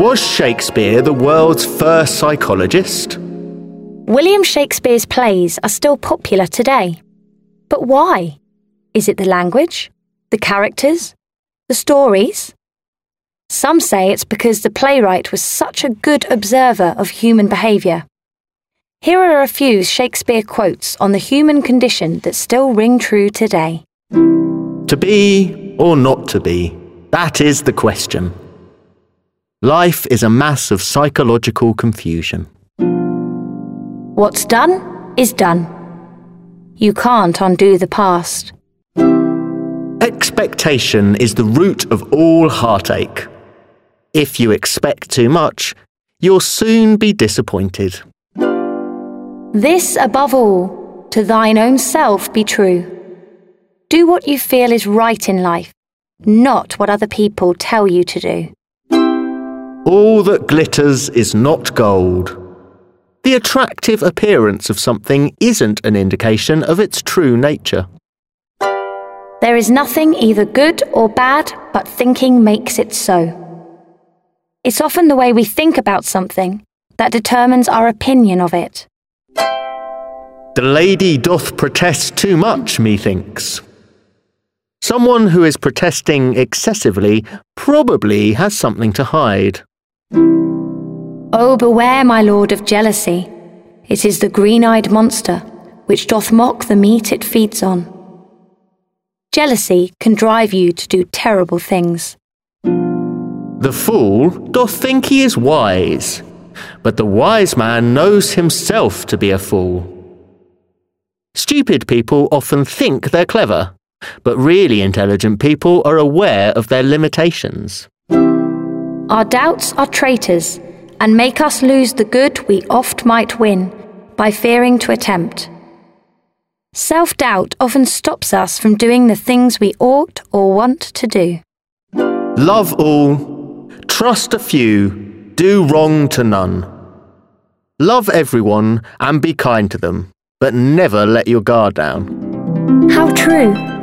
Was Shakespeare the world's first psychologist? William Shakespeare's plays are still popular today. But why? Is it the language? The characters? The stories? Some say it's because the playwright was such a good observer of human behaviour. Here are a few Shakespeare quotes on the human condition that still ring true today. To be or not to be, that is the question. Life is a mass of psychological confusion. What's done is done. You can't undo the past. Expectation is the root of all heartache. If you expect too much, you'll soon be disappointed. This above all, to thine own self be true. Do what you feel is right in life, not what other people tell you to do. All that glitters is not gold. The attractive appearance of something isn't an indication of its true nature. There is nothing either good or bad, but thinking makes it so. It's often the way we think about something that determines our opinion of it. The lady doth protest too much, methinks. Someone who is protesting excessively probably has something to hide. Oh, beware, my lord, of jealousy. It is the green eyed monster which doth mock the meat it feeds on. Jealousy can drive you to do terrible things. The fool doth think he is wise, but the wise man knows himself to be a fool. Stupid people often think they're clever, but really intelligent people are aware of their limitations. Our doubts are traitors and make us lose the good we oft might win by fearing to attempt. Self doubt often stops us from doing the things we ought or want to do. Love all, trust a few, do wrong to none. Love everyone and be kind to them, but never let your guard down. How true!